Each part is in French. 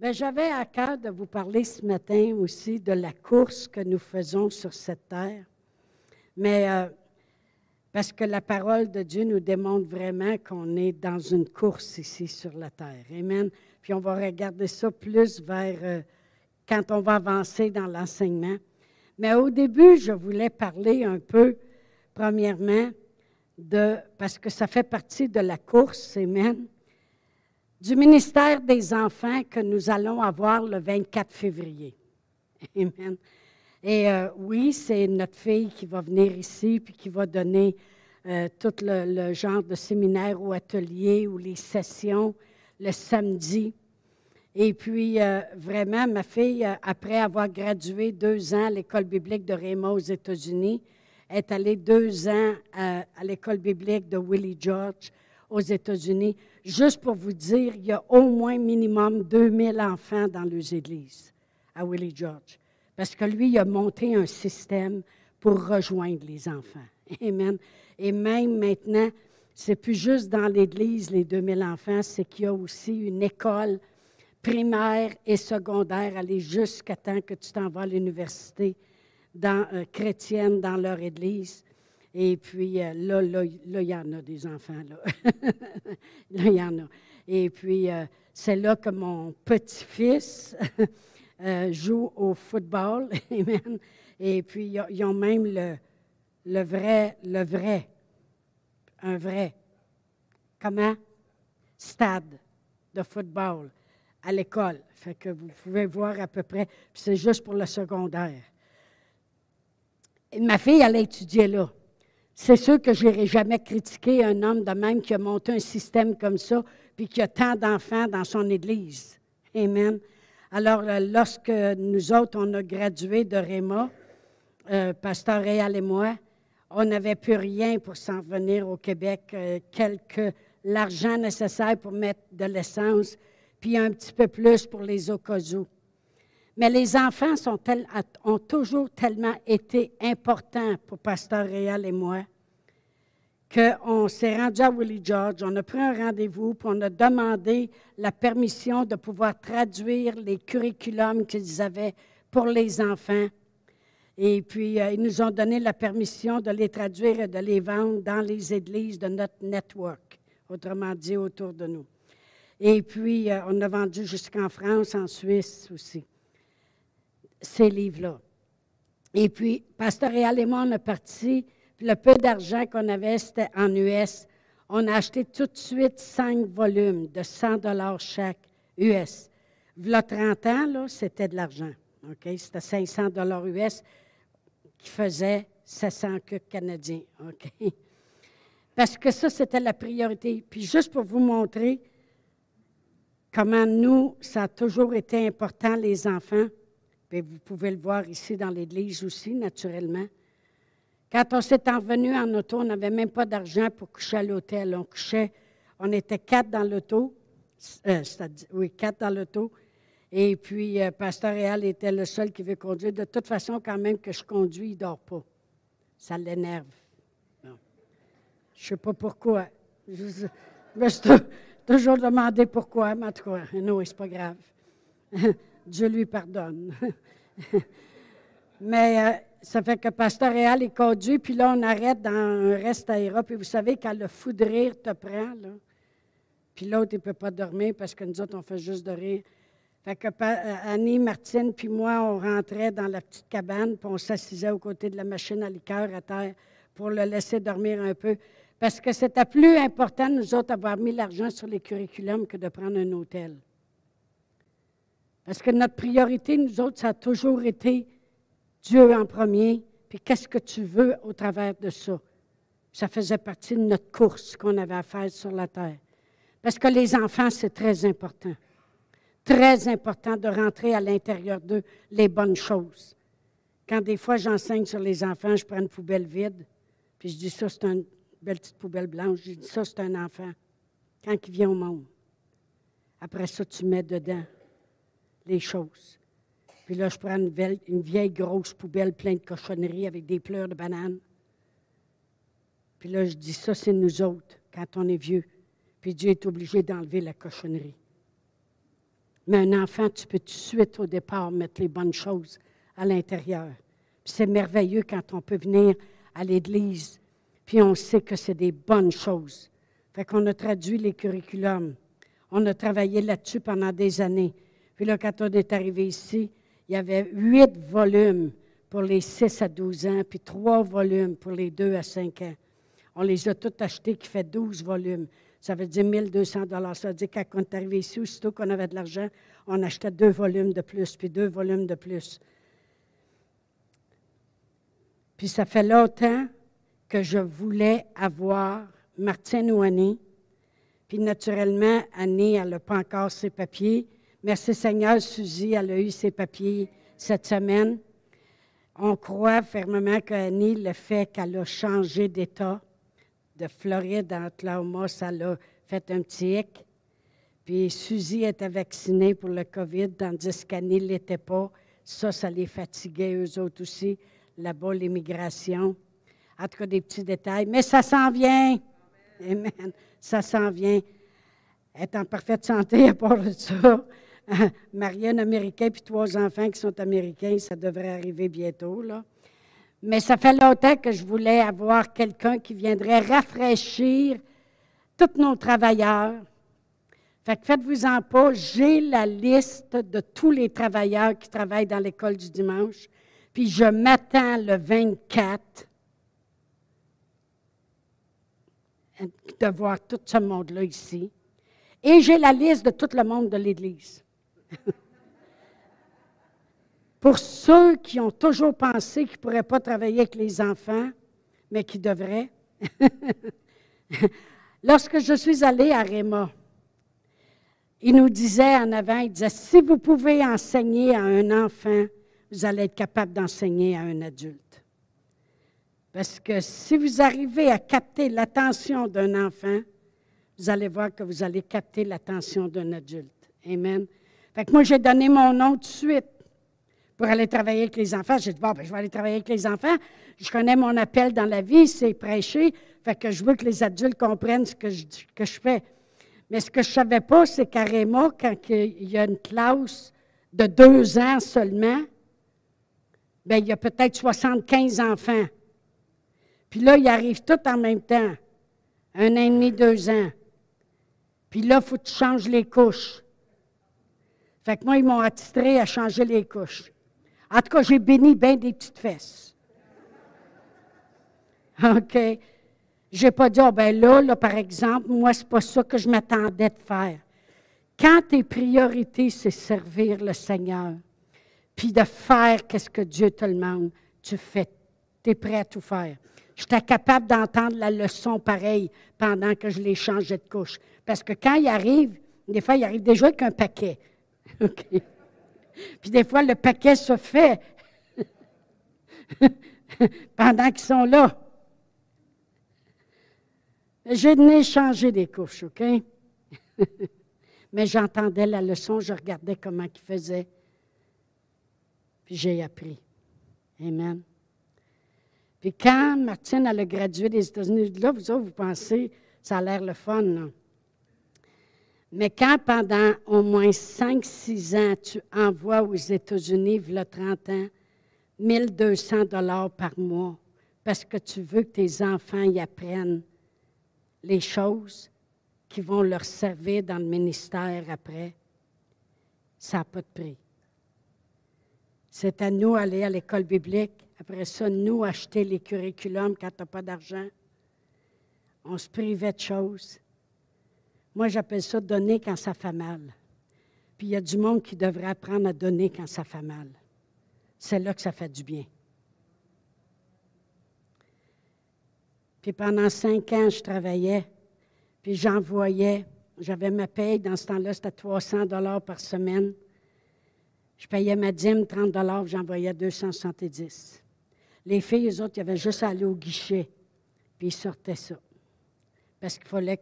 Bien, j'avais à cœur de vous parler ce matin aussi de la course que nous faisons sur cette terre. Mais euh, parce que la parole de Dieu nous démontre vraiment qu'on est dans une course ici sur la terre. Amen. Puis on va regarder ça plus vers euh, quand on va avancer dans l'enseignement. Mais au début, je voulais parler un peu, premièrement, de, parce que ça fait partie de la course, Amen du ministère des enfants que nous allons avoir le 24 février. Amen. Et euh, oui, c'est notre fille qui va venir ici puis qui va donner euh, tout le, genre de séminaire ou atelier ou les sessions le samedi. Et puis, euh, vraiment, ma fille, après avoir gradué deux ans à l'école biblique de Raymond aux États-Unis, est allée deux ans à, à l'école biblique de Willie George aux États-Unis. Juste pour vous dire, il y a au moins minimum 2000 enfants dans les églises à Willie George. Parce que lui, il a monté un système pour rejoindre les enfants. Amen. Et même maintenant, c'est plus juste dans l'église, les 2000 enfants, c'est qu'il y a aussi une école primaire et secondaire, aller jusqu'à temps que tu t'en vas à l'université euh, chrétienne dans leur église. Et puis euh, là, là, il y en a des enfants, là. là, il y en a. Et puis, euh, c'est là que mon petit-fils euh, joue au football. Amen. Et puis, ils ont même le, vrai, le vrai, un vrai, comment? Stade de football à l'école. Fait que vous pouvez voir à peu près, c'est juste pour le secondaire. Ma fille, elle a là. C'est sûr que je n'irai jamais critiquer un homme de même qui a monté un système comme ça, puis qui a tant d'enfants dans son Église. Amen. Alors, euh, lorsque nous autres, on a gradué de Réma, euh, Pasteur Réal et moi, on n'avait plus rien pour s'en venir au Québec, euh, l'argent nécessaire pour mettre de l'essence, puis un petit peu plus pour les occasions. Mais les enfants ont toujours tellement été importants pour Pasteur Réal et moi qu'on s'est rendu à Willie George, on a pris un rendez-vous, puis on a demandé la permission de pouvoir traduire les curriculums qu'ils avaient pour les enfants. Et puis, euh, ils nous ont donné la permission de les traduire et de les vendre dans les églises de notre network, autrement dit, autour de nous. Et puis, euh, on a vendu jusqu'en France, en Suisse aussi ces livres-là. Et puis, Pasteur Réal et moi, on a parti, le peu d'argent qu'on avait, c'était en US. On a acheté tout de suite cinq volumes de 100 dollars chaque US. Il 30 ans, là, c'était de l'argent. C'était 500 dollars US qui faisait 700 que canadiens. Parce que ça, c'était la priorité. Puis juste pour vous montrer comment nous, ça a toujours été important, les enfants, vous pouvez le voir ici dans l'Église aussi, naturellement. Quand on s'est envenu en auto, on n'avait même pas d'argent pour coucher à l'hôtel. On couchait, on était quatre dans l'auto, euh, oui, quatre dans l'auto. Et puis, euh, Pasteur Réal était le seul qui veut conduire. De toute façon, quand même que je conduis, il ne dort pas. Ça l'énerve. Je ne sais pas pourquoi. Je, me suis toujours demandé pourquoi, mais en tout cas, non, c'est pas grave. Dieu lui pardonne. Mais euh, ça fait que Pasteur Réal est conduit, puis là, on arrête dans un reste aéro, puis vous savez, quand le fou de rire te prend, puis l'autre, il ne peut pas dormir parce que nous autres, on fait juste de rire. Fait que euh, Annie, Martine, puis moi, on rentrait dans la petite cabane, puis on s'assisait aux côtés de la machine à liqueur à terre pour le laisser dormir un peu. Parce que c'était plus important, nous autres, d'avoir mis l'argent sur les curriculums que de prendre un hôtel. Parce que notre priorité, nous autres, ça a toujours été Dieu en premier, puis qu'est-ce que tu veux au travers de ça? Ça faisait partie de notre course qu'on avait à faire sur la terre. Parce que les enfants, c'est très important. Très important de rentrer à l'intérieur d'eux les bonnes choses. Quand des fois j'enseigne sur les enfants, je prends une poubelle vide, puis je dis ça, c'est une belle petite poubelle blanche. Je dis ça, c'est un enfant. Quand il vient au monde. Après ça, tu mets dedans les choses. Puis là, je prends une vieille, grosse poubelle pleine de cochonneries avec des pleurs de bananes. Puis là, je dis, ça, c'est nous autres, quand on est vieux. Puis Dieu est obligé d'enlever la cochonnerie. Mais un enfant, tu peux tout de suite au départ mettre les bonnes choses à l'intérieur. C'est merveilleux quand on peut venir à l'Église, puis on sait que c'est des bonnes choses. Fait qu'on a traduit les curriculums. On a travaillé là-dessus pendant des années. Puis là, quand on est arrivé ici, il y avait huit volumes pour les 6 à 12 ans, puis trois volumes pour les 2 à 5 ans. On les a tous achetés, qui fait 12 volumes. Ça veut dire 1200 dollars. Ça veut dire quand on est arrivé ici, aussitôt qu'on avait de l'argent, on achetait deux volumes de plus, puis deux volumes de plus. Puis ça fait longtemps que je voulais avoir Martine ou. Puis naturellement, Annie, elle n'a pas encore ses papiers. Merci Seigneur, Suzy, elle a eu ses papiers cette semaine. On croit fermement qu'Annie, le fait qu'elle a changé d'État, de Floride à Oklahoma, ça l'a fait un petit hic. Puis Suzy était vaccinée pour le COVID, tandis qu'Annie ne l'était pas. Ça, ça les fatiguait, eux autres aussi, là-bas, l'immigration. En tout cas, des petits détails. Mais ça s'en vient. Amen. Ça s'en vient. Est en parfaite santé à part de ça. Mariée, un Américain, puis trois enfants qui sont Américains, ça devrait arriver bientôt, là. Mais ça fait longtemps que je voulais avoir quelqu'un qui viendrait rafraîchir tous nos travailleurs. Faites-vous-en pas, j'ai la liste de tous les travailleurs qui travaillent dans l'école du dimanche, puis je m'attends le 24 de voir tout ce monde-là ici. Et j'ai la liste de tout le monde de l'Église. Pour ceux qui ont toujours pensé qu'ils ne pourraient pas travailler avec les enfants, mais qui devraient. Lorsque je suis allée à Réma, il nous disait en avant, il disait, si vous pouvez enseigner à un enfant, vous allez être capable d'enseigner à un adulte. Parce que si vous arrivez à capter l'attention d'un enfant, vous allez voir que vous allez capter l'attention d'un adulte. Amen. Fait que moi, j'ai donné mon nom tout de suite pour aller travailler avec les enfants. J'ai dit, bon, ben, je vais aller travailler avec les enfants. Je connais mon appel dans la vie, c'est prêcher. Fait que je veux que les adultes comprennent ce que je, que je fais. Mais ce que je ne savais pas, c'est Réma, quand il y a une classe de deux ans seulement, bien, il y a peut-être 75 enfants. Puis là, ils arrivent tous en même temps. Un an et demi, deux ans. Puis là, il faut que tu changes les couches. Fait que moi, ils m'ont attitré à changer les couches. En tout cas, j'ai béni bien des petites fesses. OK? Je n'ai pas dit, oh, ben là, là, par exemple, moi, ce n'est pas ça que je m'attendais de faire. Quand tes priorités, c'est servir le Seigneur, puis de faire qu'est-ce que Dieu te demande, tu fais. Tu es prêt à tout faire. J'étais capable d'entendre la leçon pareille pendant que je les changeais de couche. Parce que quand il arrive, des fois, il arrive déjà avec un paquet. Puis des fois, le paquet se fait pendant qu'ils sont là. J'ai donné changer des couches, OK? Mais j'entendais la leçon, je regardais comment ils faisaient. Puis j'ai appris. Amen. Puis quand Martine a gradué des États-Unis, là, vous vous pensez, ça a l'air le fun, non? Mais quand pendant au moins 5-6 ans, tu envoies aux États-Unis, il y a 30 ans, 1200 dollars par mois, parce que tu veux que tes enfants y apprennent les choses qui vont leur servir dans le ministère après, ça n'a pas de prix. C'est à nous d'aller à l'école biblique. Après ça, nous acheter les curriculums quand tu n'as pas d'argent. On se privait de choses. Moi, j'appelle ça donner quand ça fait mal. Puis il y a du monde qui devrait apprendre à donner quand ça fait mal. C'est là que ça fait du bien. Puis pendant cinq ans, je travaillais, puis j'envoyais, j'avais ma paye, dans ce temps-là, c'était 300 dollars par semaine. Je payais ma dîme 30 dollars, j'envoyais 270. Les filles, eux autres, ils avaient juste à aller au guichet, puis ils sortaient ça. Parce qu'il fallait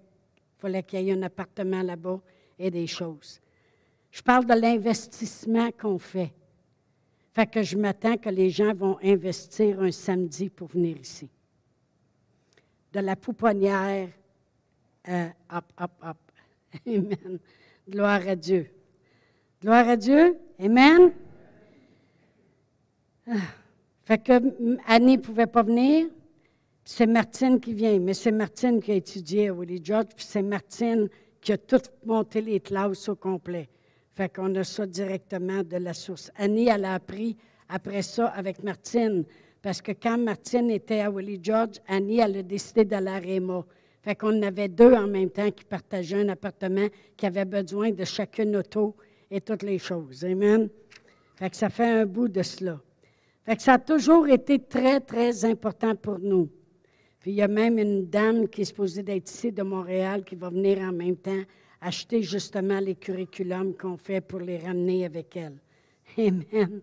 il fallait qu'il y ait un appartement là-bas et des choses. Je parle de l'investissement qu'on fait. Fait que je m'attends que les gens vont investir un samedi pour venir ici. De la pouponnière, euh, hop, hop, hop. Amen. Gloire à Dieu. Gloire à Dieu. Amen. Ah. Fait que Annie ne pouvait pas venir. C'est Martine qui vient, mais c'est Martine qui a étudié à Willie George, puis c'est Martine qui a tout monté les classes au complet. Fait qu'on a ça directement de la source. Annie, elle a appris après ça avec Martine, parce que quand Martine était à Willie George, Annie, elle a décidé d'aller à Réma. Fait qu'on avait deux en même temps qui partageaient un appartement, qui avaient besoin de chacune auto et toutes les choses. Amen. Fait que ça fait un bout de cela. Fait que ça a toujours été très, très important pour nous. Puis il y a même une dame qui est supposée d'être ici de Montréal qui va venir en même temps acheter justement les curriculums qu'on fait pour les ramener avec elle. Amen.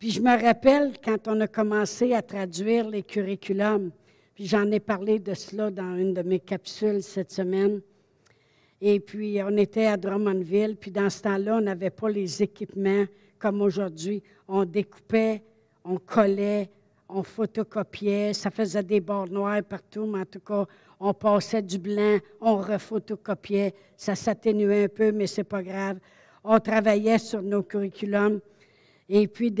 Puis je me rappelle quand on a commencé à traduire les curriculums, puis j'en ai parlé de cela dans une de mes capsules cette semaine. Et puis on était à Drummondville, puis dans ce temps-là, on n'avait pas les équipements comme aujourd'hui. On découpait, on collait, on photocopiait, ça faisait des bords noirs partout, mais en tout cas, on passait du blanc, on refotocopiait, ça s'atténuait un peu, mais c'est pas grave. On travaillait sur nos curriculums. Et puis,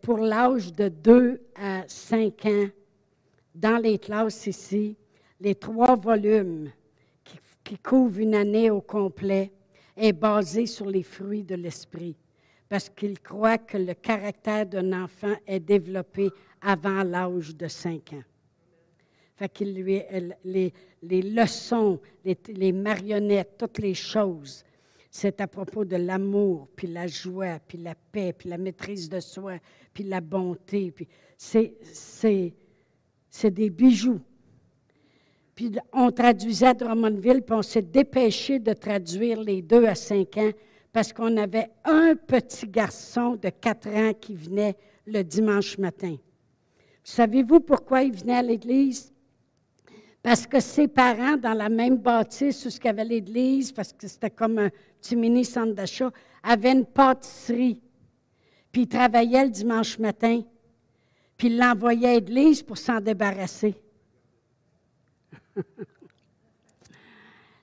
pour l'âge de 2 à 5 ans, dans les classes ici, les trois volumes qui, couvrent une année au complet est basé sur les fruits de l'esprit, parce qu'il croit que le caractère d'un enfant est développé avant l'âge de 5 ans. Fait les, leçons, les, marionnettes, toutes les choses, c'est à propos de l'amour, puis la joie, puis la paix, puis la maîtrise de soi, puis la bonté. Puis c'est, c'est, c'est des bijoux. Puis on traduisait à Drummondville, puis on s'est dépêché de traduire les deux à cinq ans parce qu'on avait un petit garçon de quatre ans qui venait le dimanche matin. Savez-vous pourquoi il venait à l'église? Parce que ses parents, dans la même bâtisse où il y avait l'église, parce que c'était comme un petit mini centre d'achat, avaient une pâtisserie. Puis il travaillait le dimanche matin. Puis il l'envoyait à l'église pour s'en débarrasser.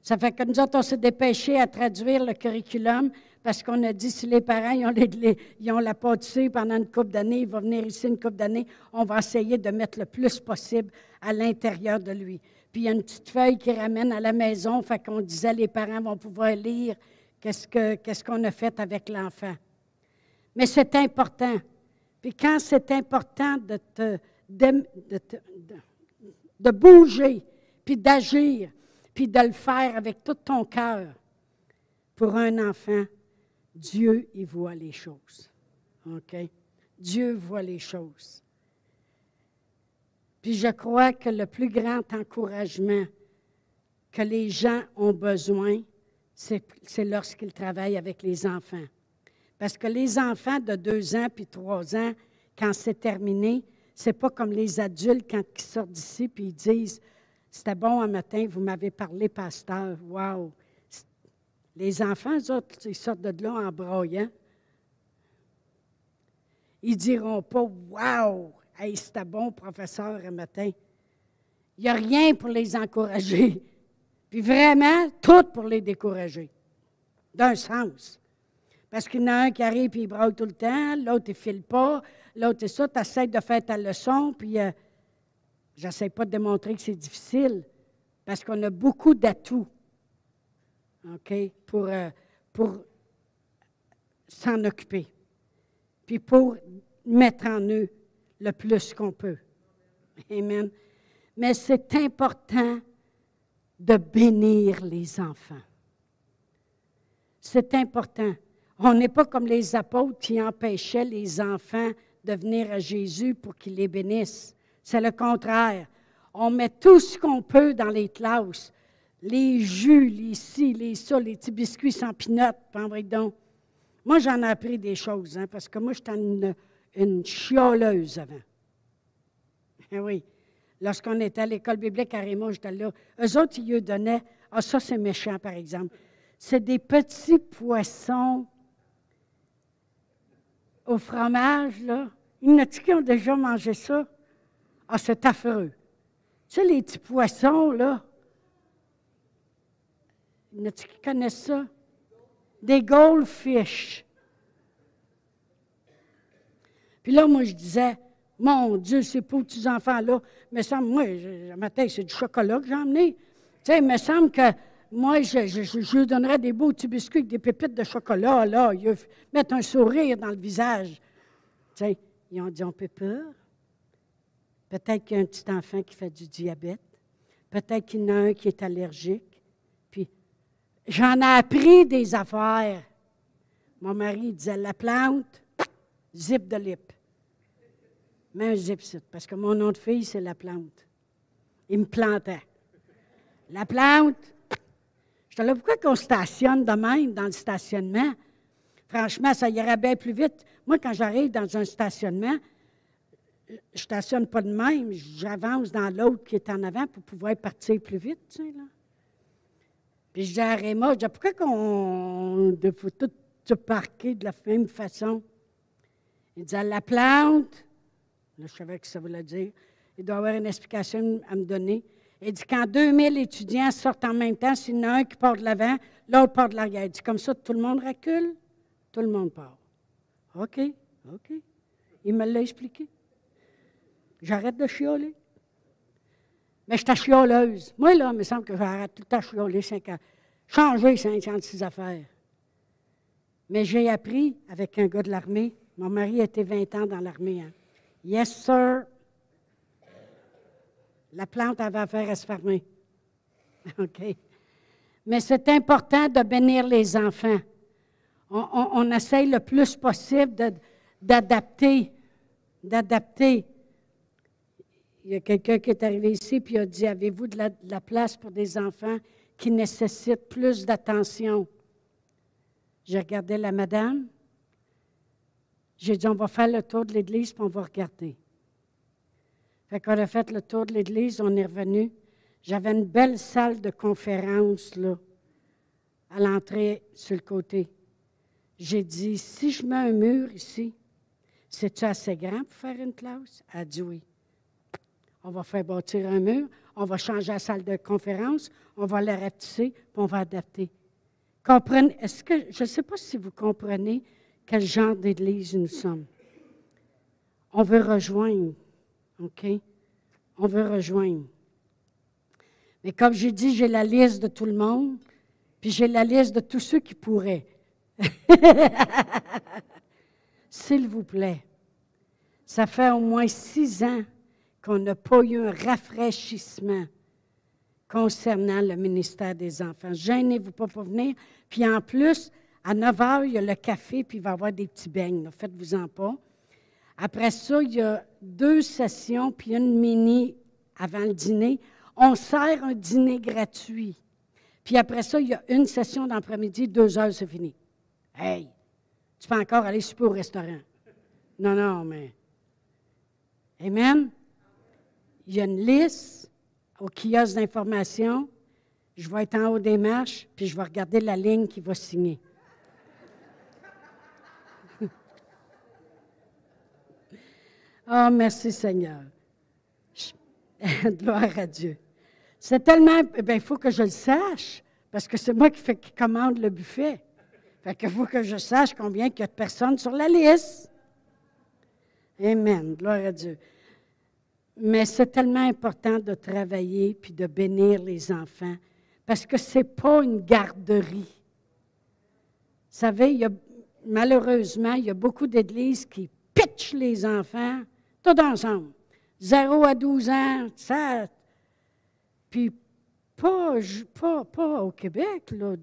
Ça fait que nous autres, on s'est dépêché à traduire le curriculum parce qu'on a dit si les parents ils ont, la pâtisserie pendant une couple d'années, il va venir ici une couple d'années, on va essayer de mettre le plus possible à l'intérieur de lui. Puis il y a une petite feuille qui ramène à la maison, fait qu'on disait les parents vont pouvoir lire qu'est-ce, que, qu'est-ce qu'on a fait avec l'enfant. Mais c'est important. Puis quand c'est important de bouger, puis d'agir, puis de le faire avec tout ton cœur pour un enfant, Dieu, il voit les choses. OK? Dieu voit les choses. Puis je crois que le plus grand encouragement que les gens ont besoin, c'est lorsqu'ils travaillent avec les enfants. Parce que les enfants de deux ans puis trois ans, quand c'est terminé, c'est pas comme les adultes quand ils sortent d'ici puis ils disent C'était bon un matin, vous m'avez parlé, pasteur. Wow! Les enfants, eux autres, ils sortent de là en broyant. Ils diront pas Wow! Hey, c'était bon, professeur, un matin. Il n'y a rien pour les encourager. Puis vraiment, tout pour les décourager. D'un sens. Parce qu'il y en a un qui arrive et il braille tout le temps, l'autre, il ne file pas, l'autre, est ça, tu essaies de faire ta leçon, puis euh, j'essaie pas de démontrer que c'est difficile, parce qu'on a beaucoup d'atouts. OK? Pour, euh, pour s'en occuper. Puis pour mettre en eux le plus qu'on peut. Amen. Mais c'est important de bénir les enfants. C'est important. On n'est pas comme les apôtres qui empêchaient les enfants de venir à Jésus pour qu'il les bénisse. C'est le contraire. On met tout ce qu'on peut dans les classes les jus, les ci, les ça, les petits biscuits sans pinottes, donc. Moi, j'en ai appris des choses, hein, parce que moi, j'étais une, une avant. Eh oui. Lorsqu'on était à l'école biblique à Raymond, j'étais là. Eux autres, ils lui donnaient. Ah, ça, c'est méchant, par exemple. C'est des petits poissons au fromage, là. Il y en a qui ont déjà mangé ça? Ah, c'est affreux. Tu sais, les petits poissons, là. Y en a qui connaissent ça? des goldfish. Puis là, moi, je disais, mon Dieu, ces petits enfants-là, mais ça, moi, je, matin, c'est du chocolat que j'ai emmené. Tu sais, il me semble que moi, je, je, lui donnerais des beaux petits biscuits avec des pépites de chocolat, là. Ils mettre un sourire dans le visage. Tu sais, ils ont dit, on peut peur. Peut-être qu'il y a un petit enfant qui fait du diabète. Peut-être qu'il y en a un qui est allergique. J'en ai appris des affaires. Mon mari disait, la plante, zip de lip. Mets un zip parce que mon nom de fille, c'est la plante. Il me plantait. La plante. Je te là, pourquoi qu'on stationne de même dans le stationnement? Franchement, ça irait bien plus vite. Moi, quand j'arrive dans un stationnement, je stationne pas de même, j'avance dans l'autre qui est en avant pour pouvoir partir plus vite, tu sais, là. Puis je dis à Réma, je dis, pourquoi qu'on faut tout se parquer de la même façon? Il dit, la plante, là, je savais ce que ça voulait dire, il doit avoir une explication à me donner. Il dit, quand 2000 étudiants sortent en même temps, s'il y en a un qui part de l'avant, l'autre part de l'arrière. Il dit, comme ça, tout le monde recule, tout le monde part. OK, OK. Il me l'a expliqué. J'arrête de chioler. Mais je suis chioleuse. Moi, là, il me semble que j'arrête tout le temps chioler, changer 56 affaires. Mais j'ai appris avec un gars de l'armée. Mon mari été 20 ans dans l'armée. Hein. Yes, sir. La plante avait affaire à se fermer. OK. Mais c'est important de bénir les enfants. On, on essaye le plus possible d'adapter, d'adapter il y a quelqu'un qui est arrivé ici puis a dit Avez-vous de la, place pour des enfants qui nécessitent plus d'attention? J'ai regardé la madame. J'ai dit On va faire le tour de l'église puis on va regarder. Fait qu'on a fait le tour de l'église, on est revenu. J'avais une belle salle de conférence là, à l'entrée sur le côté. J'ai dit Si je mets un mur ici, c'est-tu assez grand pour faire une classe? Elle a dit oui on va faire bâtir un mur, on va changer la salle de conférence, on va la puis on va adapter. Comprenez, est-ce que, je ne sais pas si vous comprenez quel genre d'église nous sommes. On veut rejoindre, OK? On veut rejoindre. Mais comme j'ai dit, j'ai la liste de tout le monde, puis j'ai la liste de tous ceux qui pourraient. S'il vous plaît, ça fait au moins six ans qu'on n'a pas eu un rafraîchissement concernant le ministère des enfants. Gênez-vous pas pour venir. Puis en plus, à 9 heures, il y a le café, puis il va y avoir des petits beignes. Faites-vous-en pas. Après ça, il y a deux sessions, puis une mini avant le dîner. On sert un dîner gratuit. Puis après ça, il y a une session d'après-midi, deux heures, c'est fini. Hey, tu peux encore aller super au restaurant. Non, non, mais. Amen il y a une liste au kiosque d'information. Je vais être en haut des marches, puis je vais regarder la ligne qui va signer. oh, merci Seigneur. Gloire à Dieu. C'est tellement. Bien, il faut que je le sache, parce que c'est moi qui, qui commande le buffet. Fait qu'il faut que je sache combien il y a de personnes sur la liste. Amen. Gloire à Dieu. Mais c'est tellement important de travailler puis de bénir les enfants parce que ce n'est pas une garderie. Vous savez, malheureusement, il y a beaucoup d'églises qui pitchent les enfants tous ensemble. 0 à 12 ans, ça. Puis pas au Québec, là.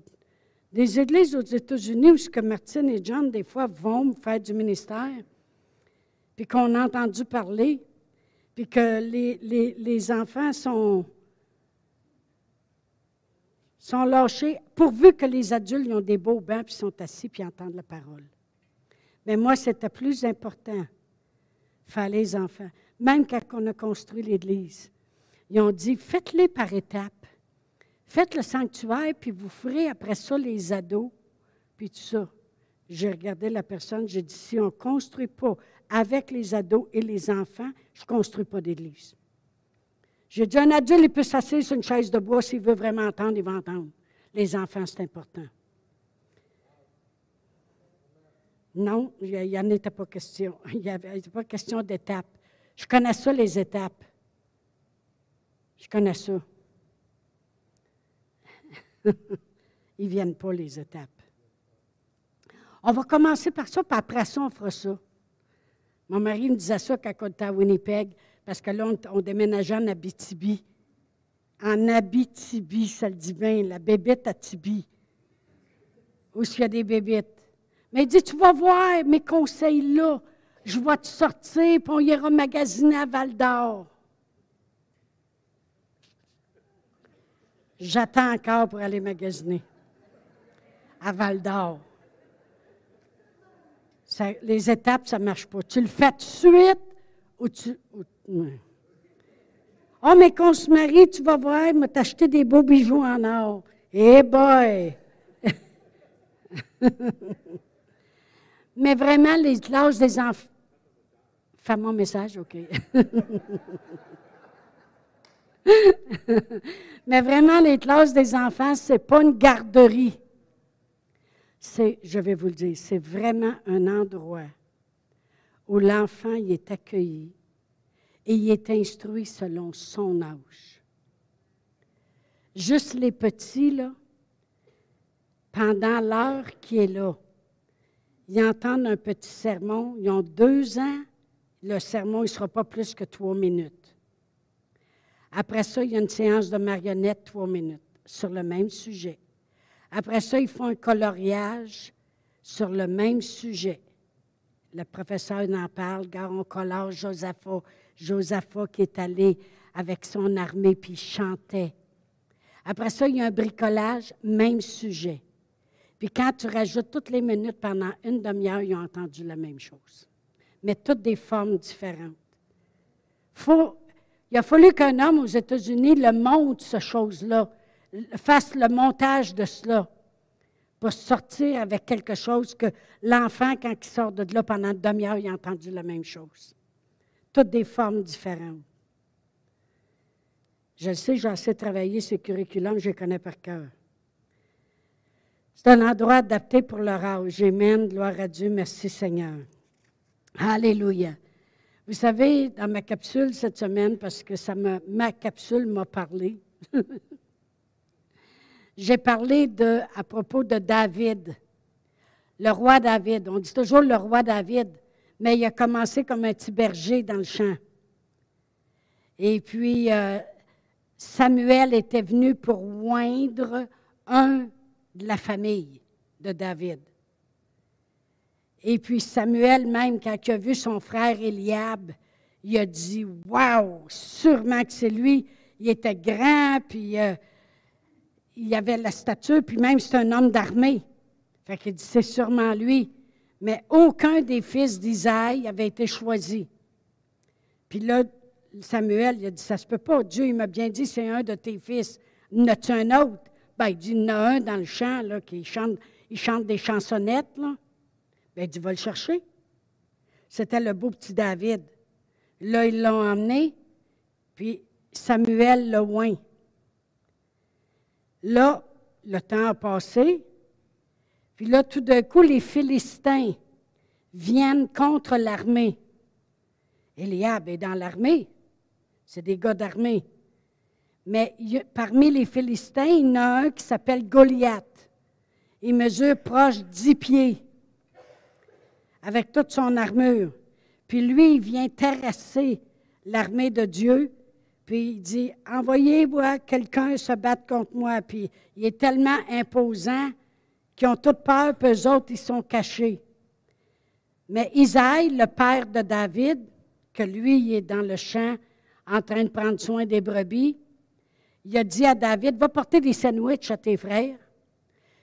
Des églises aux États-Unis où ce que Martine et John, des fois, vont faire du ministère, puis qu'on a entendu parler, puis que les, enfants sont, lâchés, pourvu que les adultes ont des beaux bains, puis sont assis, puis entendent la parole. Mais moi, c'était plus important, faire les enfants. Même quand on a construit l'Église, ils ont dit, faites-les par étapes. Faites le sanctuaire, puis vous ferez après ça les ados, puis tout ça. J'ai regardé la personne, j'ai dit, si on ne construit pas avec les ados et les enfants, je ne construis pas d'église. J'ai dit, un adulte, il peut s'asseoir sur une chaise de bois s'il veut vraiment entendre, il va entendre. Les enfants, c'est important. Non, il n'y en était pas question. Il n'y avait pas question d'étape. Je connais ça, les étapes. Je connais ça. Ils ne viennent pas, les étapes. On va commencer par ça, puis après ça, on fera ça. Mon mari me disait ça quand on était à Winnipeg, parce que là, on, déménageait en Abitibi. En Abitibi, ça le dit bien, la bébête à Tibi. Où il y a des bébites. Mais il dit, tu vas voir mes conseils là. Je vais te sortir, puis on ira magasiner à Val d'Or. J'attends encore pour aller magasiner à Val d'Or. Les étapes, ça ne marche pas. Tu le fais tout de suite ou tu. oh, mais quand on se marie, tu vas voir, m'a acheté des beaux bijoux en or. Eh boy! mais vraiment, les classes des enfants. Fais mon message, OK? Mais vraiment, les classes des enfants, ce n'est pas une garderie. C'est, je vais vous le dire, c'est vraiment un endroit où l'enfant y est accueilli et il est instruit selon son âge. Juste les petits, là, pendant l'heure qui est là, ils entendent un petit sermon, ils ont deux ans, le sermon ne sera pas plus que trois minutes. Après ça, il y a une séance de marionnettes, trois minutes, sur le même sujet. Après ça, ils font un coloriage sur le même sujet. Le professeur en parle, car on colore Josaphat, Josaphat qui est allé avec son armée puis chantait. Après ça, il y a un bricolage, même sujet. Puis quand tu rajoutes toutes les minutes pendant une demi-heure, ils ont entendu la même chose. Mais toutes des formes différentes. Il a fallu qu'un homme aux États-Unis le monte, ce chose-là, fasse le montage de cela pour sortir avec quelque chose que l'enfant, quand il sort de là pendant une demi-heure, il a entendu la même chose. Toutes des formes différentes. Je le sais, j'ai assez travaillé ce curriculum, je les connais par cœur. C'est un endroit adapté pour leur âge. Amen, gloire à Dieu, merci Seigneur. Alléluia. Vous savez, dans ma capsule cette semaine, parce que ça ma capsule m'a parlé, j'ai parlé de, à propos de David, le roi David. On dit toujours le roi David, mais il a commencé comme un petit berger dans le champ. Et puis, euh, Samuel était venu pour oindre un de la famille de David. Et puis Samuel, même, quand il a vu son frère Eliab, il a dit Waouh, sûrement que c'est lui. Il était grand, puis euh, il avait la stature, puis même c'est un homme d'armée. Fait qu'il dit C'est sûrement lui. Mais aucun des fils d'Isaïe avait été choisi. Puis là, Samuel, il a dit Ça se peut pas. Dieu, il m'a bien dit C'est un de tes fils. N'as-tu un autre? Ben, il dit Il y en a un dans le champ, qui chante, il chante des chansonnettes, là. Ben, il dit, va le chercher. C'était le beau petit David. Là, ils l'ont emmené, puis Samuel le oint. Là, le temps a passé, puis là, tout d'un coup, les Philistins viennent contre l'armée. Eliab est dans l'armée. C'est des gars d'armée. Mais parmi les Philistins, il y en a un qui s'appelle Goliath. Il mesure proche dix pieds avec toute son armure. Puis lui, il vient terrasser l'armée de Dieu. Puis il dit, envoyez-moi quelqu'un se battre contre moi. Puis il est tellement imposant qu'ils ont toute peur, puis eux autres, ils sont cachés. Mais Isaïe, le père de David, que lui, il est dans le champ en train de prendre soin des brebis, il a dit à David, va porter des sandwichs à tes frères,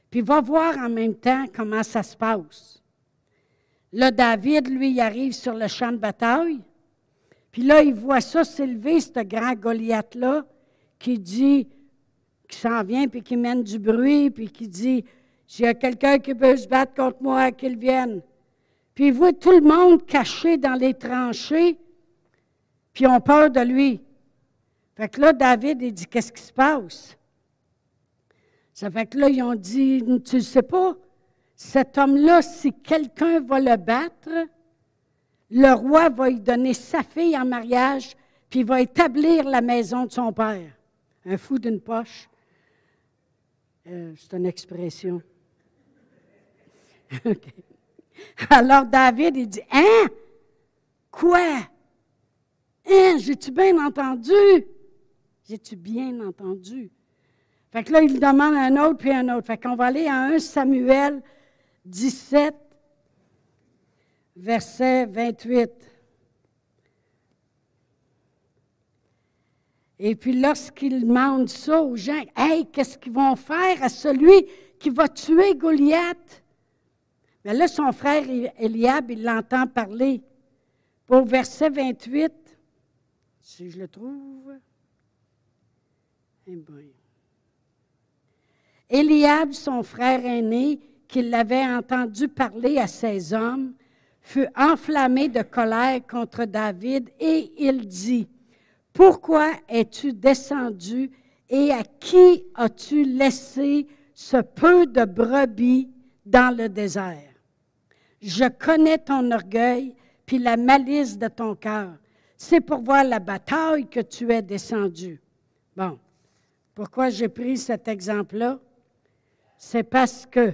puis va voir en même temps comment ça se passe. Là, David, lui, il arrive sur le champ de bataille. Puis là, il voit ça s'élever, ce grand Goliath-là, qui dit, qui s'en vient, puis qui mène du bruit, puis qui dit, s'il y a quelqu'un qui veut se battre contre moi, qu'il vienne. Puis il voit tout le monde caché dans les tranchées, puis ont peur de lui. Fait que là, David, il dit, qu'est-ce qui se passe? Ça fait que là, ils ont dit, tu ne sais pas, cet homme-là, si quelqu'un va le battre, le roi va lui donner sa fille en mariage, puis il va établir la maison de son père. Un fou d'une poche. Euh, c'est une expression. Alors David, il dit, Hein? Quoi? Hein? J'ai-tu bien entendu? J'ai-tu bien entendu? Fait que là, il demande un autre, puis un autre. Fait qu'on va aller à 1 Samuel 17, verset 28. Et puis lorsqu'il demande ça aux gens, Hey, qu'est-ce qu'ils vont faire à celui qui va tuer Goliath? Mais là, son frère Eliab, il l'entend parler. Au verset 28, si je le trouve. Eh Eliab, son frère aîné, qui l'avait entendu parler à ses hommes, fut enflammé de colère contre David et il dit, Pourquoi es-tu descendu et à qui as-tu laissé ce peu de brebis dans le désert? Je connais ton orgueil puis la malice de ton cœur. C'est pour voir la bataille que tu es descendu. Bon, pourquoi j'ai pris cet exemple-là? C'est parce que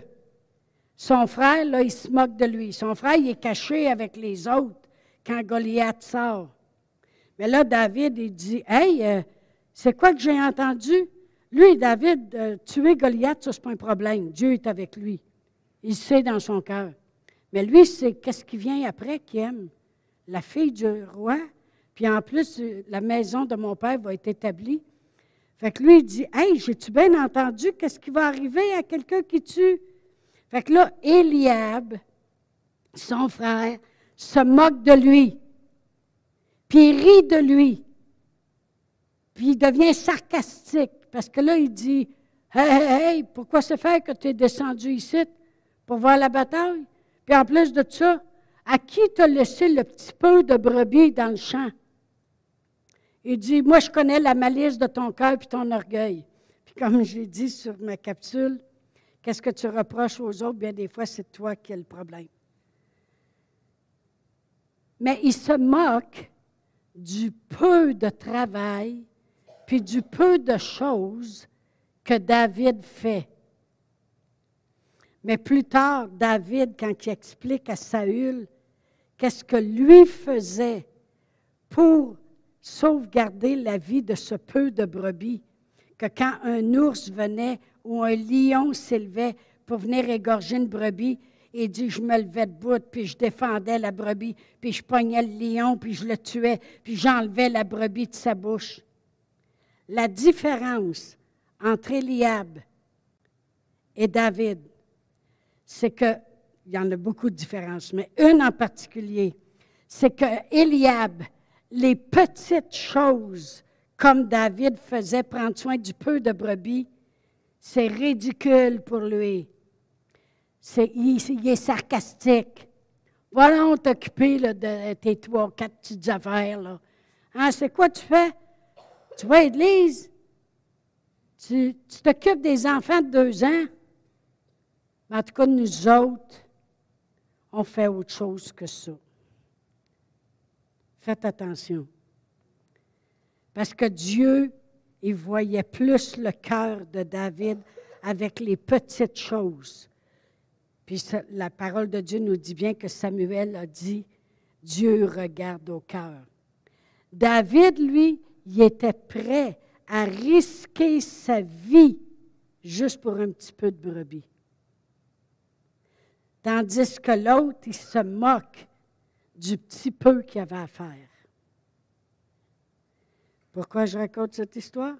son frère, là, il se moque de lui. Son frère, il est caché avec les autres quand Goliath sort. Mais là, David, il dit Hey, euh, c'est quoi que j'ai entendu? Lui, David, euh, tuer Goliath, ça, c'est pas un problème. Dieu est avec lui. Il sait dans son cœur. Mais lui, c'est qu'est-ce qui vient après qui aime? La fille du roi. Puis en plus, la maison de mon père va être établie. Fait que lui, il dit Hey, j'ai-tu bien entendu qu'est-ce qui va arriver à quelqu'un qui tue? Fait que là, Eliab, son frère, se moque de lui. Puis il rit de lui. Puis il devient sarcastique. Parce que là, il dit Hey, hey, hey, pourquoi se fait que tu es descendu ici pour voir la bataille? Puis en plus de ça, à qui t'as laissé le petit peu de brebis dans le champ? Il dit, moi, je connais la malice de ton cœur et ton orgueil. Puis comme j'ai dit sur ma capsule, qu'est-ce que tu reproches aux autres? Bien, des fois, c'est toi qui as le problème. Mais il se moque du peu de travail, puis du peu de choses que David fait. Mais plus tard, David, quand il explique à Saül qu'est-ce que lui faisait pour sauvegarder la vie de ce peu de brebis, que quand un ours venait ou un lion s'élevait pour venir égorger une brebis, il dit, je me levais debout, puis je défendais la brebis, puis je pognais le lion, puis je le tuais, puis j'enlevais la brebis de sa bouche. La différence entre Eliab et David, c'est que, il y en a beaucoup de différences, mais une en particulier, c'est que Eliab les petites choses, comme David faisait prendre soin du peu de brebis, c'est ridicule pour lui. Il, est sarcastique. Voilà, on t'occuper de tes trois, quatre petites affaires. Hein, c'est quoi tu fais? Tu vas à l'église? Tu, t'occupes des enfants de deux ans? en tout cas, nous autres, on fait autre chose que ça. Faites attention. Parce que Dieu, il voyait plus le cœur de David avec les petites choses. Puis la parole de Dieu nous dit bien que Samuel a dit, Dieu regarde au cœur. David, lui, il était prêt à risquer sa vie juste pour un petit peu de brebis. Tandis que l'autre, il se moque du petit peu qu'il avait à faire. Pourquoi je raconte cette histoire?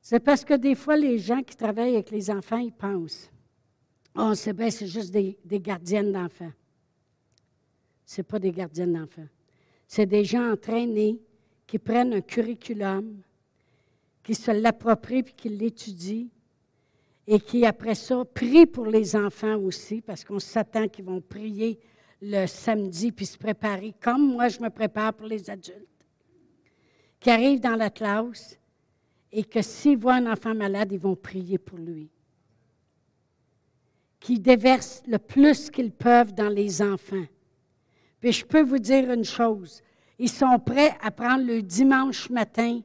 C'est parce que des fois, les gens qui travaillent avec les enfants, ils pensent Oh, c'est bien, c'est juste des, des gardiennes d'enfants. Ce n'est pas des gardiennes d'enfants. C'est des gens entraînés qui prennent un curriculum, qui se l'approprient puis qui l'étudient et qui, après ça, prient pour les enfants aussi, parce qu'on s'attend qu'ils vont prier le samedi puis se préparer comme moi je me prépare pour les adultes, qui arrivent dans la classe et que s'ils voient un enfant malade, ils vont prier pour lui. qui déversent le plus qu'ils peuvent dans les enfants. Puis je peux vous dire une chose, ils sont prêts à prendre le dimanche matin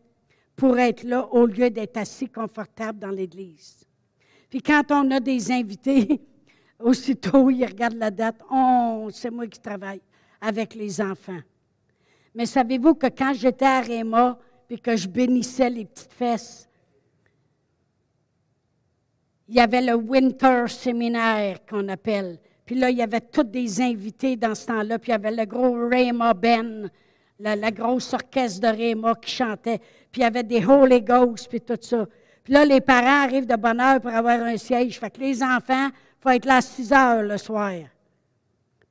pour être là au lieu d'être assis confortables dans l'église. Puis quand on a des invités, aussitôt ils regardent la date, oh, c'est moi qui travaille avec les enfants. Mais savez-vous que quand j'étais à Réma, puis que je bénissais les petites fesses, il y avait le Winter Séminaire qu'on appelle. Puis là, il y avait tous des invités dans ce temps-là. Puis il y avait le gros Rayma Ben, la, grosse orchestre de Rayma qui chantait. Puis il y avait des Holy Ghosts, puis tout ça. Puis là, les parents arrivent de bonne heure pour avoir un siège. Fait que les enfants, il faut être là à 6 heures le soir.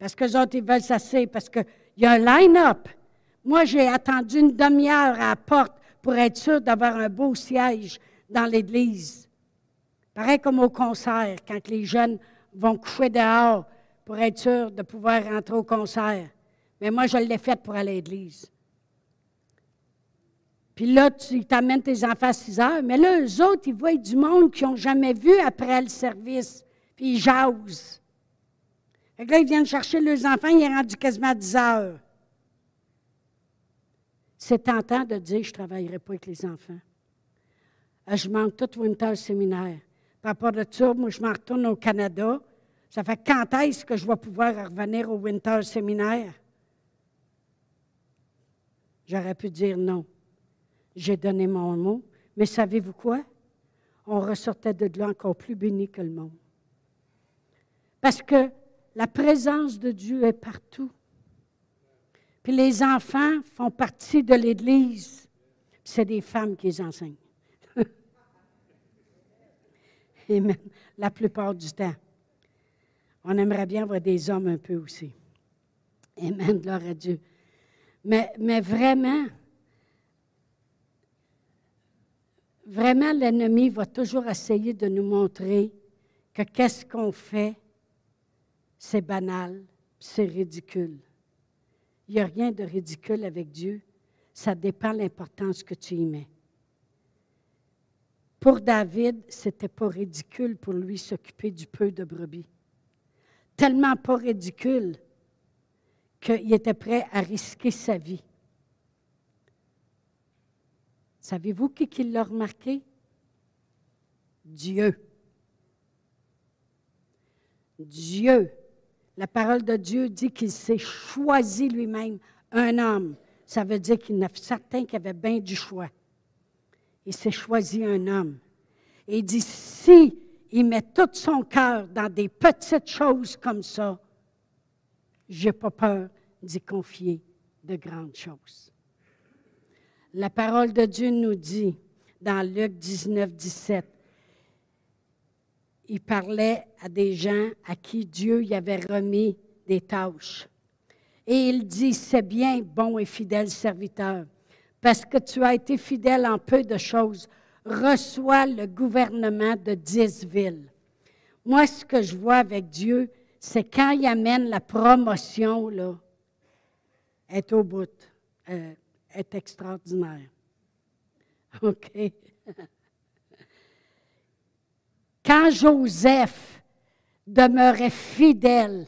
Parce que les autres, ils veulent s'asseoir. Parce qu'il y a un line-up. Moi, j'ai attendu une demi-heure à la porte pour être sûr d'avoir un beau siège dans l'église. Pareil comme au concert, quand les jeunes vont coucher dehors pour être sûr de pouvoir rentrer au concert. Mais moi, je l'ai fait pour aller à l'église. Puis là, tu t'amènes tes enfants à 6 heures. Mais là, eux autres, ils voient du monde qu'ils n'ont jamais vu après le service. Puis ils jasent. Fait là, ils viennent chercher leurs enfants, il est rendu quasiment à 10 heures. C'est tentant de dire je ne travaillerai pas avec les enfants. Ah, je manque tout Winter Séminaire. Par rapport de ça, moi, je m'en retourne au Canada. Ça fait quand est-ce que je vais pouvoir revenir au Winter Séminaire? J'aurais pu dire non. J'ai donné mon mot. Mais savez-vous quoi? On ressortait de là encore plus béni que le monde. Parce que la présence de Dieu est partout. Puis les enfants font partie de l'Église. C'est des femmes qui les enseignent. Amen. La plupart du temps. On aimerait bien voir des hommes un peu aussi. Amen, gloire à Dieu. Mais, mais vraiment, vraiment, l'ennemi va toujours essayer de nous montrer que qu'est-ce qu'on fait, c'est banal, c'est ridicule. Il n'y a rien de ridicule avec Dieu. Ça dépend de l'importance que tu y mets. Pour David, ce n'était pas ridicule pour lui s'occuper du peu de brebis. Tellement pas ridicule qu'il était prêt à risquer sa vie. Savez-vous qui, qui l'a remarqué? Dieu. Dieu la parole de Dieu dit qu'il s'est choisi lui-même un homme. Ça veut dire qu'il a certains qui avaient bien du choix. Il s'est choisi un homme. Et il dit, si il met tout son cœur dans des petites choses comme ça, je n'ai pas peur d'y confier de grandes choses. La parole de Dieu nous dit dans Luc 19, 17, il parlait à des gens à qui Dieu y avait remis des tâches. Et il dit, c'est bien, bon et fidèle serviteur, parce que tu as été fidèle en peu de choses, reçois le gouvernement de dix villes. Moi, ce que je vois avec Dieu, c'est quand il amène la promotion, là, est au bout, euh, est extraordinaire. OK? Quand Joseph demeurait fidèle,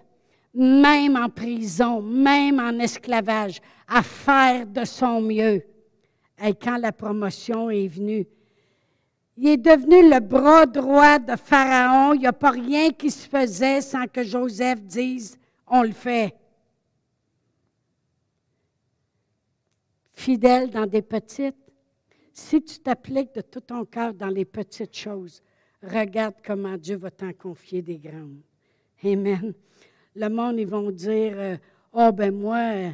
même en prison, même en esclavage, à faire de son mieux, et quand la promotion est venue, il est devenu le bras droit de Pharaon. Il n'y a pas rien qui se faisait sans que Joseph dise, on le fait. Fidèle dans des petites, si tu t'appliques de tout ton cœur dans les petites choses, regarde comment Dieu va t'en confier des grandes. Amen. Le monde, ils vont dire, euh, oh ben moi, euh,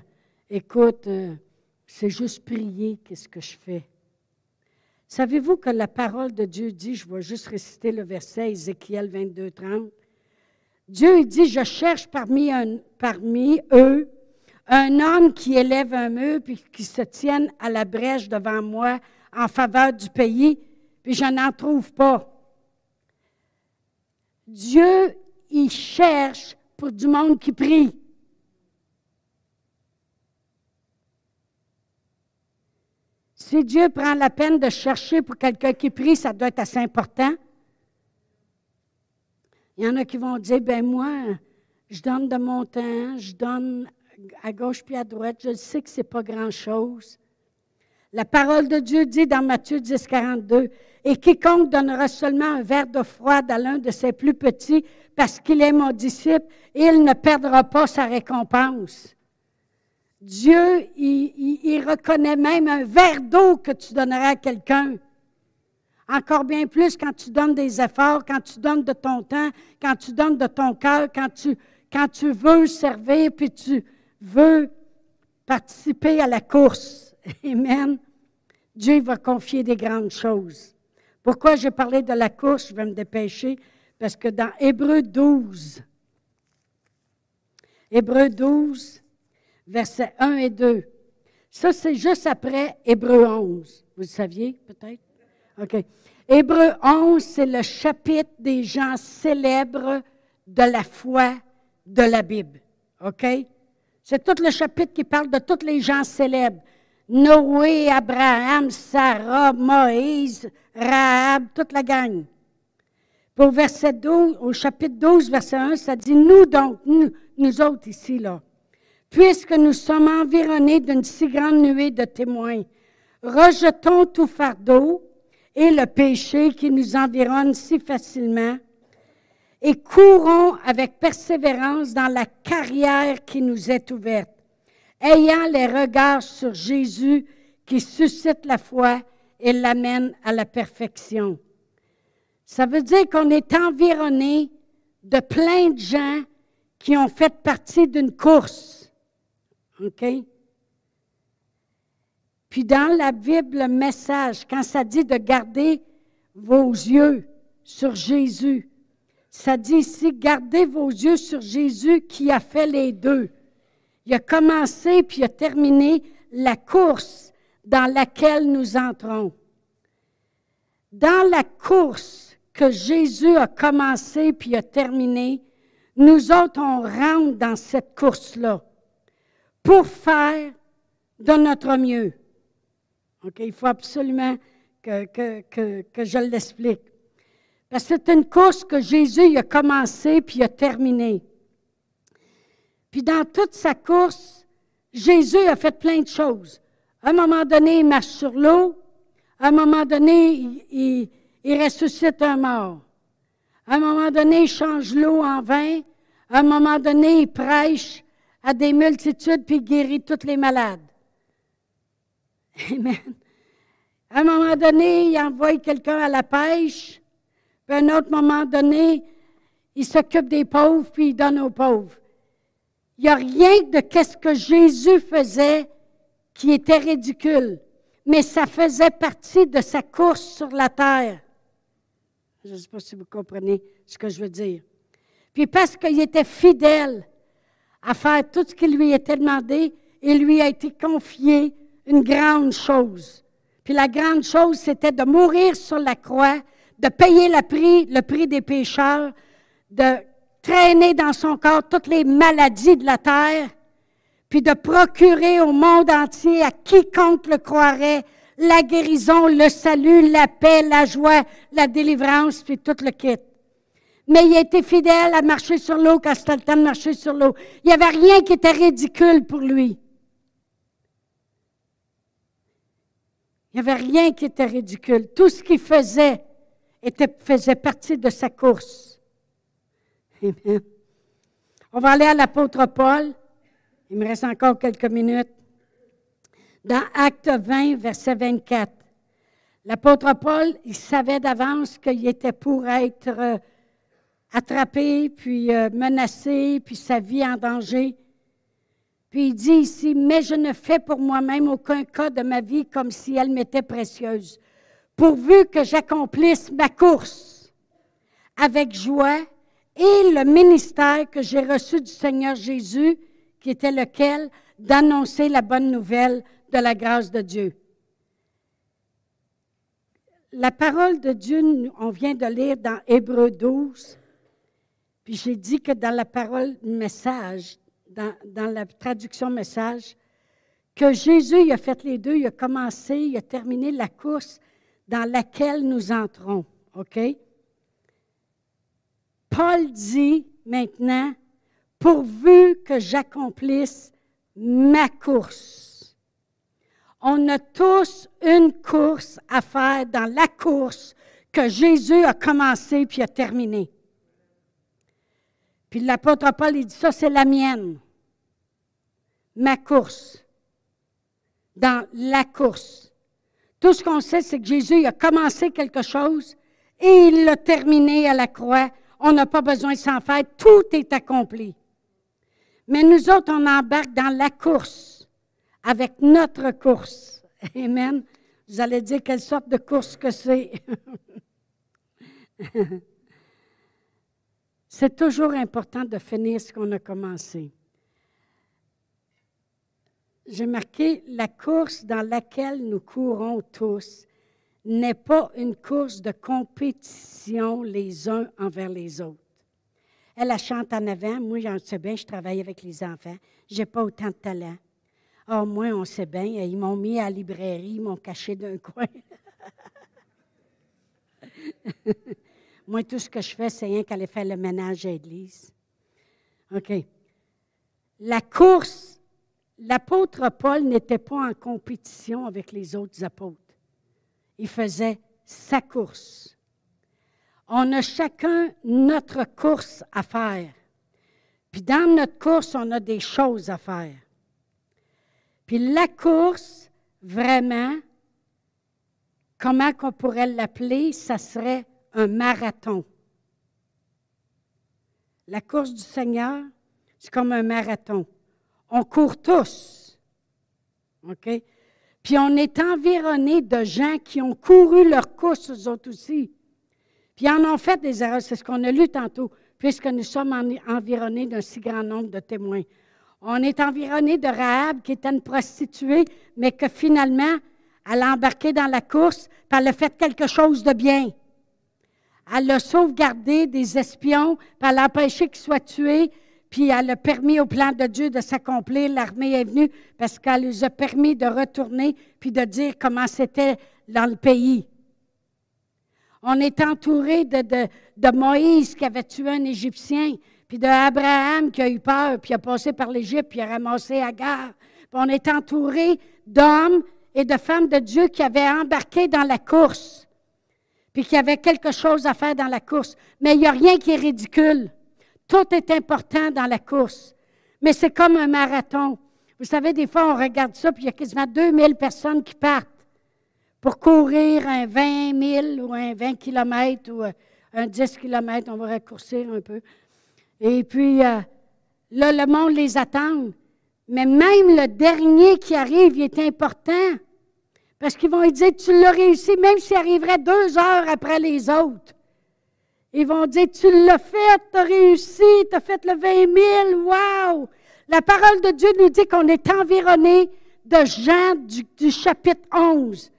écoute, euh, c'est juste prier, qu'est-ce que je fais? Savez-vous que la parole de Dieu dit, je vais juste réciter le verset Ézéchiel 22, 30. Dieu dit, je cherche parmi, eux un homme qui élève un mur puis qui se tienne à la brèche devant moi en faveur du pays, puis je n'en trouve pas. Dieu, il cherche pour du monde qui prie. Si Dieu prend la peine de chercher pour quelqu'un qui prie, ça doit être assez important. Il y en a qui vont dire, ben moi, je donne de mon temps, je donne à gauche puis à droite, je sais que ce n'est pas grand-chose. La parole de Dieu dit dans Matthieu 10, 42, Et quiconque donnera seulement un verre de froid à l'un de ses plus petits, parce qu'il est mon disciple, il ne perdra pas sa récompense. Dieu, il, reconnaît même un verre d'eau que tu donneras à quelqu'un. Encore bien plus quand tu donnes des efforts, quand tu donnes de ton temps, quand tu donnes de ton cœur, quand tu, quand tu veux servir, puis tu veux participer à la course. Amen. Dieu va confier des grandes choses. Pourquoi j'ai parlé de la course? Je vais me dépêcher. Parce que dans Hébreu 12, Hébreu 12, versets 1 et 2, ça c'est juste après Hébreu 11. Vous le saviez peut-être? OK. Hébreu 11, c'est le chapitre des gens célèbres de la foi de la Bible. OK? C'est tout le chapitre qui parle de tous les gens célèbres. Noé, Abraham, Sarah, Moïse, Rahab, toute la gang. Au verset 12, au chapitre 12, verset 1, ça dit Nous donc, nous, nous autres ici, là, puisque nous sommes environnés d'une si grande nuée de témoins, rejetons tout fardeau et le péché qui nous environne si facilement et courons avec persévérance dans la carrière qui nous est ouverte, ayant les regards sur Jésus qui suscite la foi et l'amène à la perfection. Ça veut dire qu'on est environné de plein de gens qui ont fait partie d'une course. OK? Puis dans la Bible, le message, quand ça dit de garder vos yeux sur Jésus, ça dit ici, gardez vos yeux sur Jésus qui a fait les deux. Il a commencé puis il a terminé la course dans laquelle nous entrons. Dans la course, que Jésus a commencé puis a terminé, nous autres, on rentre dans cette course-là pour faire de notre mieux. OK, il faut absolument que, je l'explique. Parce que c'est une course que Jésus a commencé puis a terminé. Puis dans toute sa course, Jésus a fait plein de choses. À un moment donné, il marche sur l'eau. À un moment donné, il ressuscite un mort. À un moment donné, il change l'eau en vin. À un moment donné, il prêche à des multitudes puis il guérit tous les malades. Amen. À un moment donné, il envoie quelqu'un à la pêche. Puis à un autre moment donné, il s'occupe des pauvres puis il donne aux pauvres. Il n'y a rien de ce que Jésus faisait qui était ridicule, mais ça faisait partie de sa course sur la terre. Je ne sais pas si vous comprenez ce que je veux dire. Puis parce qu'il était fidèle à faire tout ce qui lui était demandé, il lui a été confié une grande chose. Puis la grande chose, c'était de mourir sur la croix, de payer le prix, le prix des pécheurs, de traîner dans son corps toutes les maladies de la terre, puis de procurer au monde entier, à quiconque le croirait, la guérison, le salut, la paix, la joie, la délivrance, puis tout le kit. Mais il a été fidèle à marcher sur l'eau quand c'était le temps de marcher sur l'eau. Il n'y avait rien qui était ridicule pour lui. Il n'y avait rien qui était ridicule. Tout ce qu'il faisait était, faisait partie de sa course. On va aller à l'apôtre Paul. Il me reste encore quelques minutes dans Acte 20, verset 24. L'apôtre Paul, il savait d'avance qu'il était pour être euh, attrapé, puis euh, menacé, puis sa vie en danger. Puis il dit ici, mais je ne fais pour moi-même aucun cas de ma vie comme si elle m'était précieuse, pourvu que j'accomplisse ma course avec joie et le ministère que j'ai reçu du Seigneur Jésus, qui était lequel, d'annoncer la bonne nouvelle de la grâce de Dieu. La parole de Dieu, on vient de lire dans Hébreu 12, puis j'ai dit que dans la parole message, dans, la traduction message, que Jésus a fait les deux, il a commencé, il a terminé la course dans laquelle nous entrons. OK? Paul dit maintenant, pourvu que j'accomplisse ma course. On a tous une course à faire dans la course que Jésus a commencé puis a terminé. Puis l'apôtre Paul, il dit ça, c'est la mienne. Ma course. Dans la course. Tout ce qu'on sait, c'est que Jésus a commencé quelque chose et il l'a terminé à la croix. On n'a pas besoin de s'en faire. Tout est accompli. Mais nous autres, on embarque dans la course avec notre course. Amen. Vous allez dire quelle sorte de course que c'est. c'est toujours important de finir ce qu'on a commencé. J'ai marqué la course dans laquelle nous courons tous n'est pas une course de compétition les uns envers les autres. Elle la chante en avant. Moi, j'en sais bien, je travaille avec les enfants. Je n'ai pas autant de talent. Oh, moi, on sait bien, ils m'ont mis à la librairie, ils m'ont caché d'un coin. moi, tout ce que je fais, c'est rien qu'aller faire le ménage à l'église. OK. La course, l'apôtre Paul n'était pas en compétition avec les autres apôtres. Il faisait sa course. On a chacun notre course à faire. Puis dans notre course, on a des choses à faire. Puis la course, vraiment, comment qu'on pourrait l'appeler, ça serait un marathon. La course du Seigneur, c'est comme un marathon. On court tous. OK? Puis on est environné de gens qui ont couru leur course, eux autres aussi. Puis en ont fait des erreurs, c'est ce qu'on a lu tantôt, puisque nous sommes environnés d'un si grand nombre de témoins. On est environné de Rahab, qui était une prostituée, mais que finalement, elle a embarqué dans la course, puis elle a fait quelque chose de bien. Elle a sauvegardé des espions, puis elle a empêché qu'ils soient tués, puis elle a permis au plan de Dieu de s'accomplir. L'armée est venue parce qu'elle lui a permis de retourner, puis de dire comment c'était dans le pays. On est entouré de, Moïse qui avait tué un Égyptien, puis d'Abraham qui a eu peur, puis a passé par l'Égypte, puis a ramassé Agar. Puis on est entouré d'hommes et de femmes de Dieu qui avaient embarqué dans la course, puis qui avaient quelque chose à faire dans la course. Mais il n'y a rien qui est ridicule. Tout est important dans la course. Mais c'est comme un marathon. Vous savez, des fois, on regarde ça, puis il y a quasiment 2000 personnes qui partent pour courir un 20 000 ou un 20 km ou euh, un 10 km, on va raccourcir un peu. Et puis, euh, là, le monde les attend. Mais même le dernier qui arrive, il est important. Parce qu'ils vont dire, tu l'as réussi, même s'il arriverait deux heures après les autres. Ils vont dire, tu l'as fait, tu as réussi, tu as fait le 20 000, wow! La parole de Dieu nous dit qu'on est environné de gens du, du chapitre 11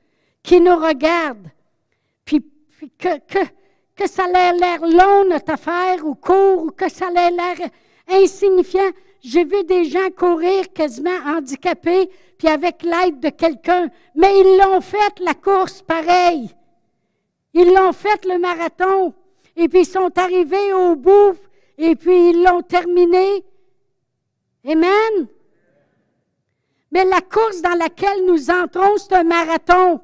qui nous regarde, puis, que, que, que, ça ait l'air long, notre affaire, ou court, ou que ça ait l'air insignifiant. J'ai vu des gens courir quasiment handicapés, puis avec l'aide de quelqu'un, mais ils l'ont fait la course pareil. Ils l'ont fait le marathon, et puis ils sont arrivés au bout, et puis ils l'ont terminé. Amen. Mais la course dans laquelle nous entrons, c'est un marathon.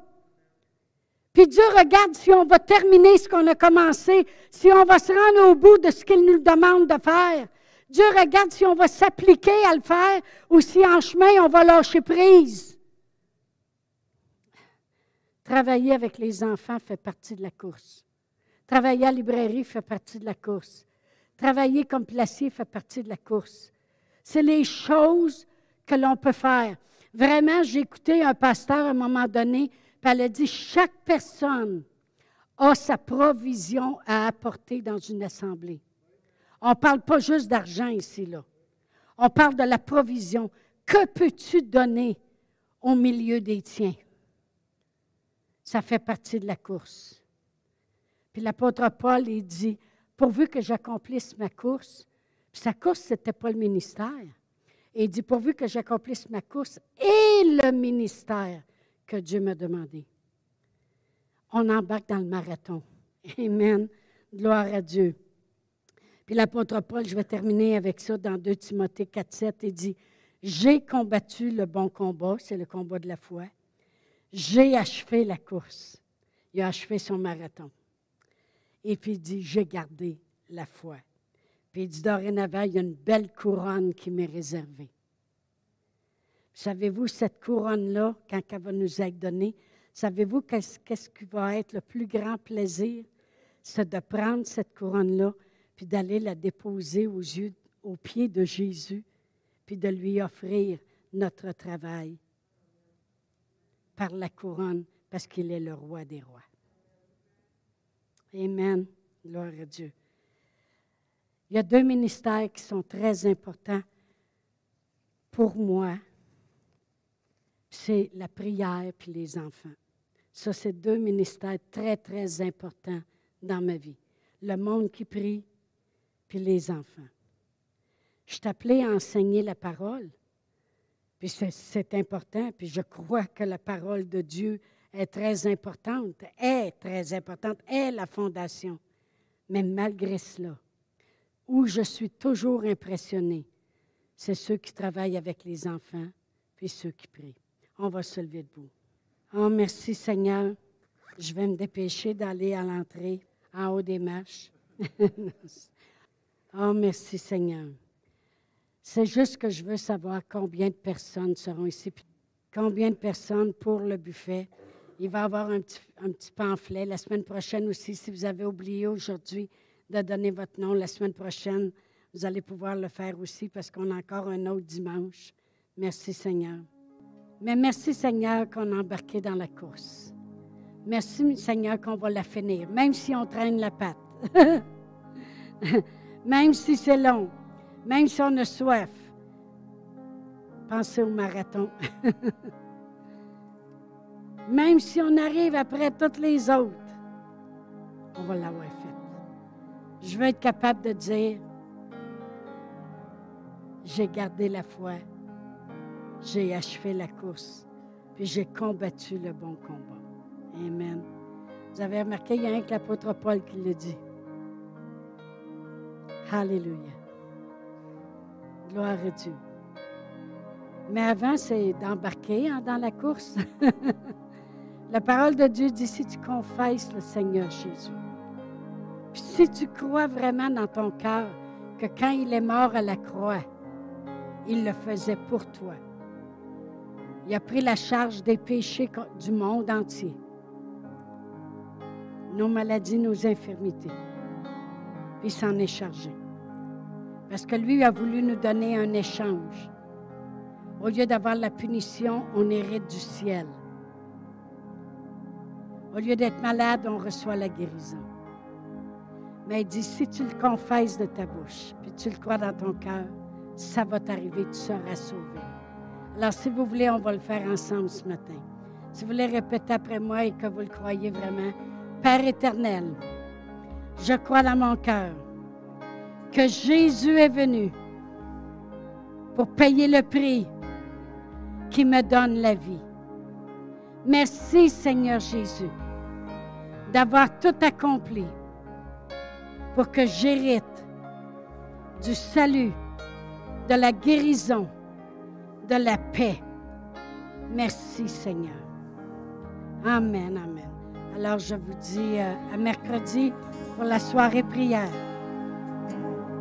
Puis Dieu regarde si on va terminer ce qu'on a commencé, si on va se rendre au bout de ce qu'il nous demande de faire. Dieu regarde si on va s'appliquer à le faire ou si en chemin on va lâcher prise. Travailler avec les enfants fait partie de la course. Travailler à la librairie fait partie de la course. Travailler comme placier fait partie de la course. C'est les choses que l'on peut faire. Vraiment, j'ai écouté un pasteur à un moment donné elle a dit, chaque personne a sa provision à apporter dans une assemblée. On ne parle pas juste d'argent ici, là. On parle de la provision. Que peux-tu donner au milieu des tiens? Ça fait partie de la course. Puis l'apôtre Paul, il dit, pourvu que j'accomplisse ma course, puis sa course, ce n'était pas le ministère. il dit, pourvu que j'accomplisse ma course et le ministère que Dieu m'a demandé. On embarque dans le marathon. Amen. Gloire à Dieu. Puis l'apôtre Paul, je vais terminer avec ça dans 2 Timothée 4, 7, il dit, J'ai combattu le bon combat, c'est le combat de la foi. J'ai achevé la course. Il a achevé son marathon. Et puis il dit, J'ai gardé la foi. Puis il dit, dorénavant, il y a une belle couronne qui m'est réservée. Savez-vous, cette couronne-là, quand elle va nous être donnée, savez-vous qu'est-ce qui va être le plus grand plaisir? C'est de prendre cette couronne-là, puis d'aller la déposer aux, aux pieds de Jésus, puis de lui offrir notre travail par la couronne, parce qu'il est le roi des rois. Amen. Gloire à Dieu. Il y a deux ministères qui sont très importants pour moi. C'est la prière puis les enfants. Ça, c'est deux ministères très, très importants dans ma vie. Le monde qui prie puis les enfants. Je appelée à enseigner la parole. Puis c'est important, puis je crois que la parole de Dieu est très importante, est très importante, est la fondation. Mais malgré cela, où je suis toujours impressionnée, c'est ceux qui travaillent avec les enfants, puis ceux qui prient. On va se lever debout. Oh, merci Seigneur. Je vais me dépêcher d'aller à l'entrée, en haut des marches. oh, merci Seigneur. C'est juste que je veux savoir combien de personnes seront ici, combien de personnes pour le buffet. Il va y avoir un petit, pamphlet la semaine prochaine aussi, si vous avez oublié aujourd'hui de donner votre nom la semaine prochaine. Vous allez pouvoir le faire aussi parce qu'on a encore un autre dimanche. Merci Seigneur. Mais merci Seigneur qu'on a embarqué dans la course. Merci Seigneur qu'on va la finir, même si on traîne la patte. même si c'est long, même si on a soif. Pensez au marathon. même si on arrive après toutes les autres, on va l'avoir fait. Je veux être capable de dire, j'ai gardé la foi, j'ai achevé la course, puis j'ai combattu le bon combat. Amen. Vous avez remarqué, il y a un que l'apôtre Paul qui le dit. Alléluia. Gloire à Dieu. Mais avant, c'est d'embarquer hein, dans la course. la parole de Dieu dit, si tu confesses le Seigneur Jésus, puis si tu crois vraiment dans ton cœur que quand il est mort à la croix, il le faisait pour toi. Il a pris la charge des péchés du monde entier. Nos maladies, nos infirmités. Puis il s'en est chargé. Parce que lui a voulu nous donner un échange. Au lieu d'avoir la punition, on hérite du ciel. Au lieu d'être malade, on reçoit la guérison. Mais il dit, si tu le confesses de ta bouche, puis tu le crois dans ton cœur, ça va t'arriver, tu seras sauvé. Alors, si vous voulez, on va le faire ensemble ce matin. Si vous voulez répéter après moi et que vous le croyez vraiment, Père éternel, je crois dans mon cœur que Jésus est venu pour payer le prix qui me donne la vie. Merci Seigneur Jésus d'avoir tout accompli pour que j'hérite du salut, de la guérison, de la paix. Merci Seigneur. Amen, amen. Alors je vous dis euh, à mercredi pour la soirée prière.